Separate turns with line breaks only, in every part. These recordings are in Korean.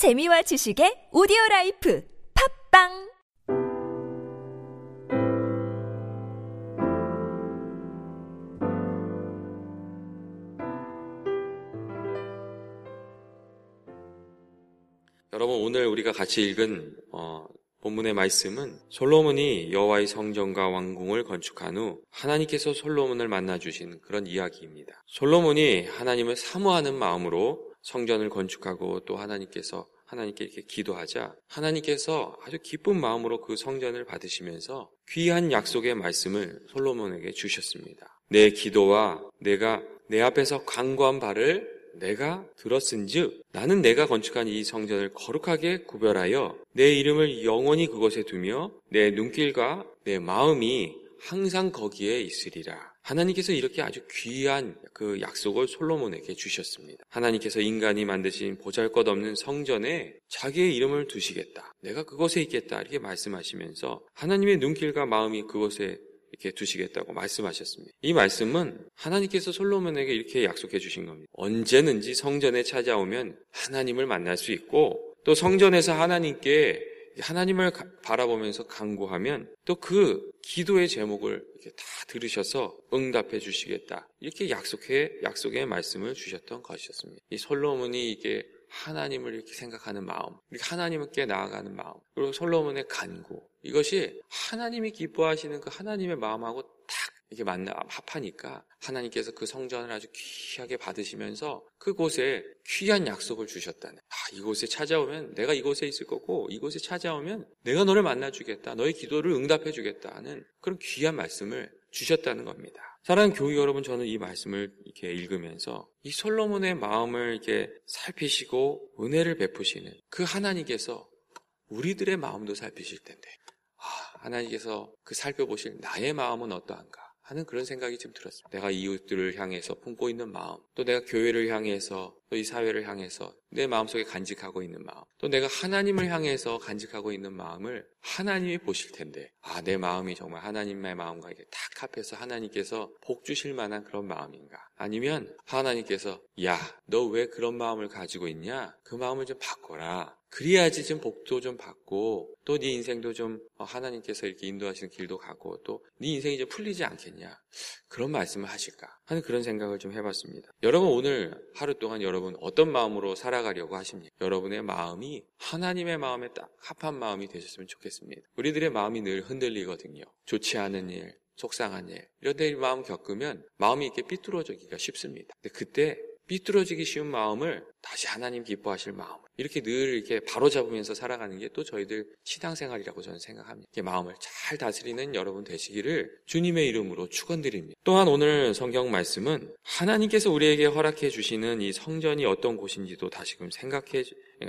재미와 지식의 오디오 라이프 팟빵
여러분 오늘 우리가 같이 읽은 어, 본문의 말씀은 솔로몬이 여호와의 성전과 왕궁을 건축한 후 하나님께서 솔로몬을 만나 주신 그런 이야기입니다. 솔로몬이 하나님을 사모하는 마음으로 성전을 건축하고 또 하나님께서 하나님께 이렇게 기도하자 하나님께서 아주 기쁜 마음으로 그 성전을 받으시면서 귀한 약속의 말씀을 솔로몬에게 주셨습니다. 내 기도와 내가 내 앞에서 강구한 바를 내가 들었은즉 나는 내가 건축한 이 성전을 거룩하게 구별하여 내 이름을 영원히 그곳에 두며 내 눈길과 내 마음이 항상 거기에 있으리라. 하나님께서 이렇게 아주 귀한 그 약속을 솔로몬에게 주셨습니다. 하나님께서 인간이 만드신 보잘 것 없는 성전에 자기의 이름을 두시겠다. 내가 그곳에 있겠다. 이렇게 말씀하시면서 하나님의 눈길과 마음이 그곳에 이렇게 두시겠다고 말씀하셨습니다. 이 말씀은 하나님께서 솔로몬에게 이렇게 약속해 주신 겁니다. 언제든지 성전에 찾아오면 하나님을 만날 수 있고 또 성전에서 하나님께 하나님을 바라보면서 강구하면 또 그 기도의 제목을 이렇게 다 들으셔서 응답해 주시겠다. 이렇게 약속해 약속의 말씀을 주셨던 것이었습니다. 이 솔로몬이 이게 하나님을 이렇게 생각하는 마음, 이렇게 하나님께 나아가는 마음, 그리고 솔로몬의 간구, 이것이 하나님이 기뻐하시는 그 하나님의 마음하고 딱 이게 만나 합하니까 하나님께서 그 성전을 아주 귀하게 받으시면서 그곳에 귀한 약속을 주셨다네. 아, 이곳에 찾아오면 내가 이곳에 있을 거고 이곳에 찾아오면 내가 너를 만나 주겠다. 너의 기도를 응답해 주겠다 하는 그런 귀한 말씀을 주셨다는 겁니다. 사랑하는 교회 여러분, 저는 이 말씀을 이렇게 읽으면서 이 솔로몬의 마음을 이렇게 살피시고 은혜를 베푸시는 그 하나님께서 우리들의 마음도 살피실 텐데, 아, 하나님께서 그 살펴보실 나의 마음은 어떠한가 하는 그런 생각이 좀 들었습니다. 내가 이웃들을 향해서 품고 있는 마음, 또 내가 교회를 향해서, 또 이 사회를 향해서 내 마음속에 간직하고 있는 마음, 또 내가 하나님을 향해서 간직하고 있는 마음을 하나님이 보실 텐데, 아, 내 마음이 정말 하나님의 마음과 이게 탁 합해서 하나님께서 복 주실 만한 그런 마음인가? 아니면 하나님께서, 야, 너 왜 그런 마음을 가지고 있냐? 그 마음을 좀 바꿔라. 그래야지 좀 복도 좀 받고 또 네 인생도 좀 하나님께서 이렇게 인도하시는 길도 가고 또 네 인생이 좀 풀리지 않겠냐 그런 말씀을 하실까 하는 그런 생각을 좀 해봤습니다. 여러분 오늘 하루 동안 여러분 어떤 마음으로 살아가려고 하십니까? 여러분의 마음이 하나님의 마음에 딱 합한 마음이 되셨으면 좋겠습니다. 우리들의 마음이 늘 흔들리거든요. 좋지 않은 일, 속상한 일 이런 데 마음 겪으면 마음이 이렇게 삐뚤어지기가 쉽습니다. 근데 그때 삐뚤어지기 쉬운 마음을 다시 하나님 기뻐하실 마음 이렇게 늘 이렇게 바로잡으면서 살아가는 게 또 저희들 신앙생활이라고 저는 생각합니다. 이렇게 마음을 잘 다스리는 여러분 되시기를 주님의 이름으로 축원드립니다. 또한 오늘 성경 말씀은 하나님께서 우리에게 허락해 주시는 이 성전이 어떤 곳인지도 다시금 생각해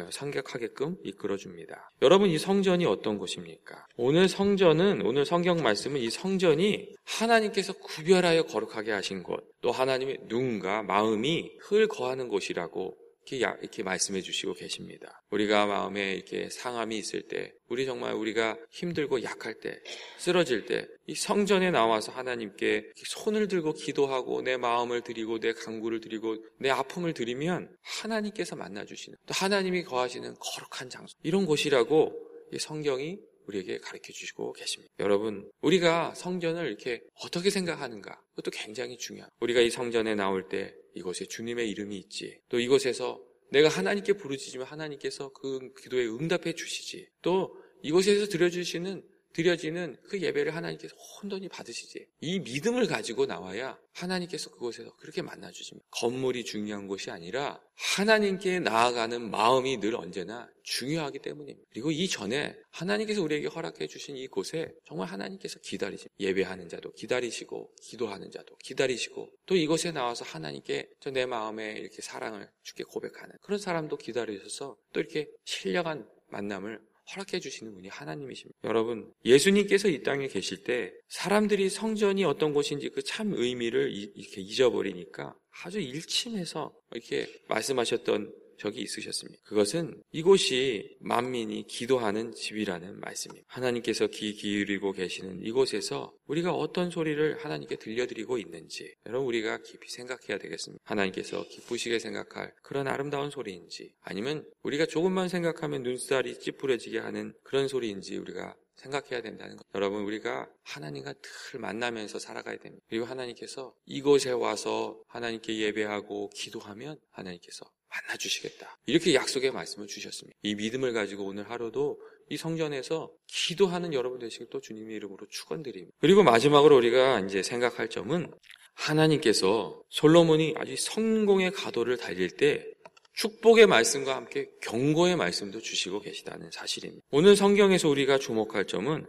생각하게끔 이끌어 줍니다. 여러분 이 성전이 어떤 곳입니까? 오늘 성전은 오늘 성경 말씀은 이 성전이 하나님께서 구별하여 거룩하게 하신 곳, 또 하나님의 눈과 마음이 흘 거하는 곳이라고 이렇게, 이렇게 말씀해 주시고 계십니다. 우리가 마음에 이렇게 상함이 있을 때, 우리 정말 우리가 힘들고 약할 때, 쓰러질 때, 이 성전에 나와서 하나님께 손을 들고 기도하고 내 마음을 드리고 내 강구를 드리고 내 아픔을 드리면 하나님께서 만나 주시는, 또 하나님이 거하시는 거룩한 장소, 이런 곳이라고 성경이 우리에게 가르쳐 주시고 계십니다. 여러분, 우리가 성전을 이렇게 어떻게 생각하는가? 그것도 굉장히 중요합니다. 우리가 이 성전에 나올 때 이곳에 주님의 이름이 있지. 또 이곳에서 내가 하나님께 부르짖으면 하나님께서 그 기도에 응답해 주시지. 또 이곳에서 드려주시는 드려지는 그 예배를 하나님께서 혼돈히 받으시지. 이 믿음을 가지고 나와야 하나님께서 그곳에서 그렇게 만나주십니다. 건물이 중요한 것이 아니라 하나님께 나아가는 마음이 늘 언제나 중요하기 때문입니다. 그리고 이 전에 하나님께서 우리에게 허락해 주신 이 곳에 정말 하나님께서 기다리시 예배하는 자도 기다리시고 기도하는 자도 기다리시고 또 이곳에 나와서 하나님께 저내 마음에 이렇게 사랑을 주게 고백하는 그런 사람도 기다리셔서 또 이렇게 신령한 만남을 허락해 주시는 분이 하나님이십니다. 여러분, 예수님께서 이 땅에 계실 때 사람들이 성전이 어떤 곳인지 그 참 의미를 이렇게 잊어버리니까 아주 일침해서 이렇게 말씀하셨던 적이 있으셨습니다. 그것은 이곳이 만민이 기도하는 집이라는 말씀입니다. 하나님께서 귀 기울이고 계시는 이곳에서 우리가 어떤 소리를 하나님께 들려드리고 있는지 여러분 우리가 깊이 생각해야 되겠습니다. 하나님께서 기쁘시게 생각할 그런 아름다운 소리인지 아니면 우리가 조금만 생각하면 눈살이 찌푸려지게 하는 그런 소리인지 우리가 생각해야 된다는 것. 여러분, 우리가 하나님과 늘 만나면서 살아가야 됩니다. 그리고 하나님께서 이곳에 와서 하나님께 예배하고 기도하면 하나님께서 만나주시겠다. 이렇게 약속의 말씀을 주셨습니다. 이 믿음을 가지고 오늘 하루도 이 성전에서 기도하는 여러분 되시길 또 주님의 이름으로 축원드립니다. 그리고 마지막으로 우리가 이제 생각할 점은 하나님께서 솔로몬이 아주 성공의 가도를 달릴 때 축복의 말씀과 함께 경고의 말씀도 주시고 계시다는 사실입니다. 오늘 성경에서 우리가 주목할 점은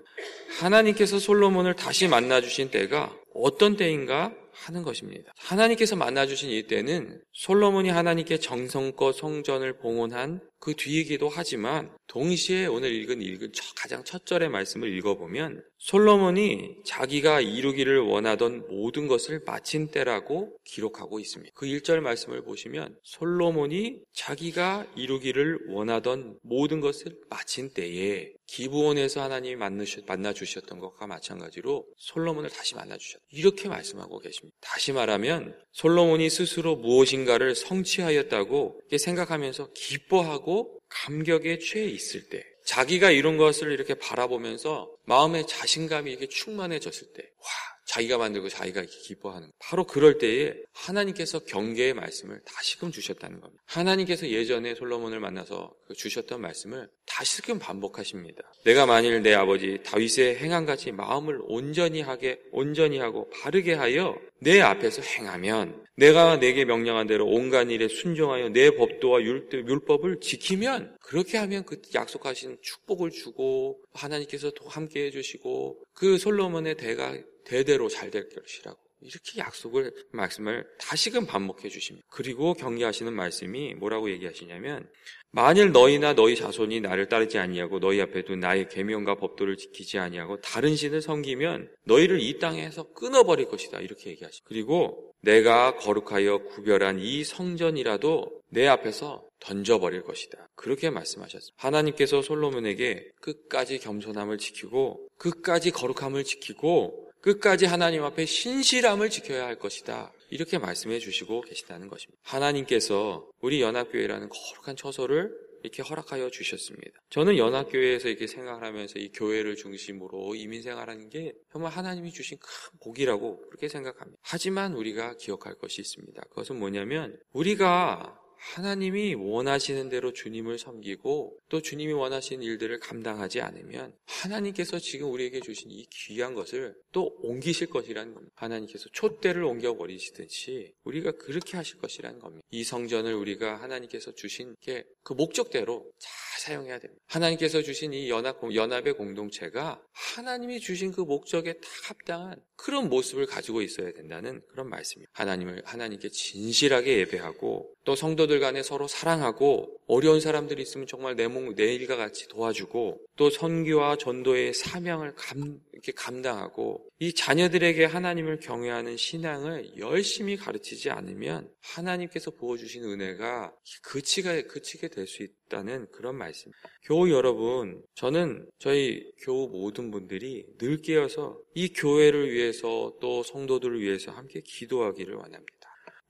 하나님께서 솔로몬을 다시 만나주신 때가 어떤 때인가 하는 것입니다. 하나님께서 만나주신 이 때는 솔로몬이 하나님께 정성껏 성전을 봉헌한 그 뒤이기도 하지만 동시에 오늘 읽은 읽은 가장 첫 절의 말씀을 읽어보면 솔로몬이 자기가 이루기를 원하던 모든 것을 마친 때라고 기록하고 있습니다. 그 1절 말씀을 보시면 솔로몬이 자기가 이루기를 원하던 모든 것을 마친 때에 기부원에서 하나님이 만나 주셨던 것과 마찬가지로 솔로몬을 다시 만나 주셨다. 이렇게 말씀하고 계십니다. 다시 말하면 솔로몬이 스스로 무엇인가를 성취하였다고 생각하면서 기뻐하고 감격에 취해 있을 때 자기가 이룬 것을 이렇게 바라보면서 마음의 자신감이 이렇게 충만해졌을 때, 와, 자기가 만들고 자기가 기뻐하는 바로 그럴 때에 하나님께서 경계의 말씀을 다시금 주셨다는 겁니다. 하나님께서 예전에 솔로몬을 만나서 그 주셨던 말씀을 다시금 반복하십니다. 내가 만일 내 아버지 다윗의 행함같이 마음을 온전히 하게 온전히 하고 바르게 하여 내 앞에서 행하면 내가 내게 명령한 대로 온갖 일에 순종하여 내 법도와 율법을 지키면 그렇게 하면 그 약속하신 축복을 주고 하나님께서 또 함께 해주시고 그 솔로몬의 대가 대대로 잘 될 것이라고 이렇게 약속을 말씀을 다시금 반복해 주십니다. 그리고 경계하시는 말씀이 뭐라고 얘기하시냐면 만일 너희나 너희 자손이 나를 따르지 아니하고 너희 앞에도 나의 계명과 법도를 지키지 아니하고 다른 신을 섬기면 너희를 이 땅에서 끊어버릴 것이다 이렇게 얘기하십니다. 그리고 내가 거룩하여 구별한 이 성전이라도 내 앞에서 던져버릴 것이다. 그렇게 말씀하셨습니다. 하나님께서 솔로몬에게 끝까지 겸손함을 지키고 끝까지 거룩함을 지키고 끝까지 하나님 앞에 신실함을 지켜야 할 것이다. 이렇게 말씀해 주시고 계시다는 것입니다. 하나님께서 우리 연합교회라는 거룩한 처소를 이렇게 허락하여 주셨습니다. 저는 연합교회에서 이렇게 생각을 하면서 이 교회를 중심으로 이민 생활하는 게 정말 하나님이 주신 큰 복이라고 그렇게 생각합니다. 하지만 우리가 기억할 것이 있습니다. 그것은 뭐냐면 우리가 하나님이 원하시는 대로 주님을 섬기고 또 주님이 원하시는 일들을 감당하지 않으면 하나님께서 지금 우리에게 주신 이 귀한 것을 또 옮기실 것이라는 겁니다. 하나님께서 촛대를 옮겨버리시듯이 우리가 그렇게 하실 것이라는 겁니다. 이 성전을 우리가 하나님께서 주신 게 그 목적대로 잘 사용해야 됩니다. 하나님께서 주신 이 연합, 연합의 공동체가 하나님이 주신 그 목적에 다 합당한 그런 모습을 가지고 있어야 된다는 그런 말씀입니다. 하나님을, 하나님께 진실하게 예배하고 또 성도들 간에 서로 사랑하고 어려운 사람들이 있으면 정말 내 몸, 내 일과 같이 도와주고 또 선교와 전도의 사명을 감, 이렇게 감당하고 이 자녀들에게 하나님을 경외하는 신앙을 열심히 가르치지 않으면 하나님께서 부어주신 은혜가 그치가, 그치게 될 수 있다는 그런 말씀. 교우 여러분, 저는 저희 교우 모든 분들이 늘 깨어서 이 교회를 위해서 또 성도들을 위해서 함께 기도하기를 원합니다.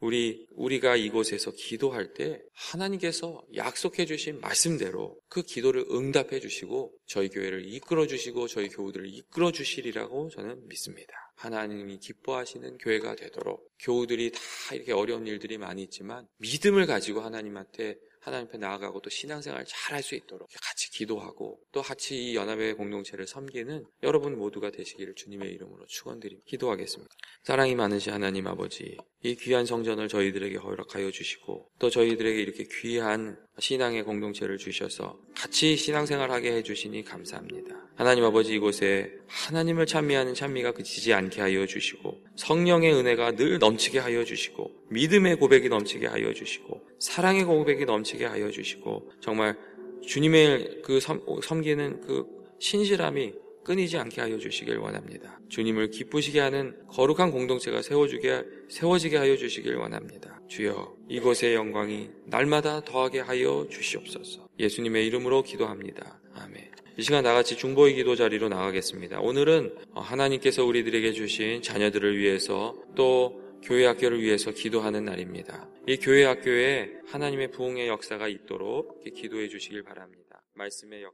우리, 우리가 이곳에서 기도할 때 하나님께서 약속해 주신 말씀대로 그 기도를 응답해 주시고 저희 교회를 이끌어 주시고 저희 교우들을 이끌어 주시리라고 저는 믿습니다. 하나님이 기뻐하시는 교회가 되도록 교우들이 다 이렇게 어려운 일들이 많이 있지만 믿음을 가지고 하나님한테 하나님 앞에 나아가고 또 신앙생활 잘 할 수 있도록 같이 기도하고 또 같이 이 연합의 공동체를 섬기는 여러분 모두가 되시기를 주님의 이름으로 축원드립니다. 기도하겠습니다. 사랑이 많으신 하나님 아버지, 이 귀한 성전을 저희들에게 허락하여 주시고 또 저희들에게 이렇게 귀한 신앙의 공동체를 주셔서 같이 신앙생활하게 해주시니 감사합니다. 하나님 아버지 이곳에 하나님을 찬미하는 찬미가 그치지 않게 하여 주시고 성령의 은혜가 늘 넘치게 하여 주시고 믿음의 고백이 넘치게 하여 주시고 사랑의 고백이 넘치게 하여 주시고 정말 주님의 그 섬, 섬기는 그 신실함이 끊이지 않게 하여 주시길 원합니다. 주님을 기쁘시게 하는 거룩한 공동체가 세워주게, 세워지게 하여 주시길 원합니다. 주여, 이곳의 영광이 날마다 더하게 하여 주시옵소서. 예수님의 이름으로 기도합니다. 아멘. 이 시간 나같이 중보의 기도 자리로 나가겠습니다. 오늘은 하나님께서 우리들에게 주신 자녀들을 위해서 또 교회 학교를 위해서 기도하는 날입니다. 이 교회 학교에 하나님의 부흥의 역사가 있도록 기도해 주시길 바랍니다. 말씀의 역사.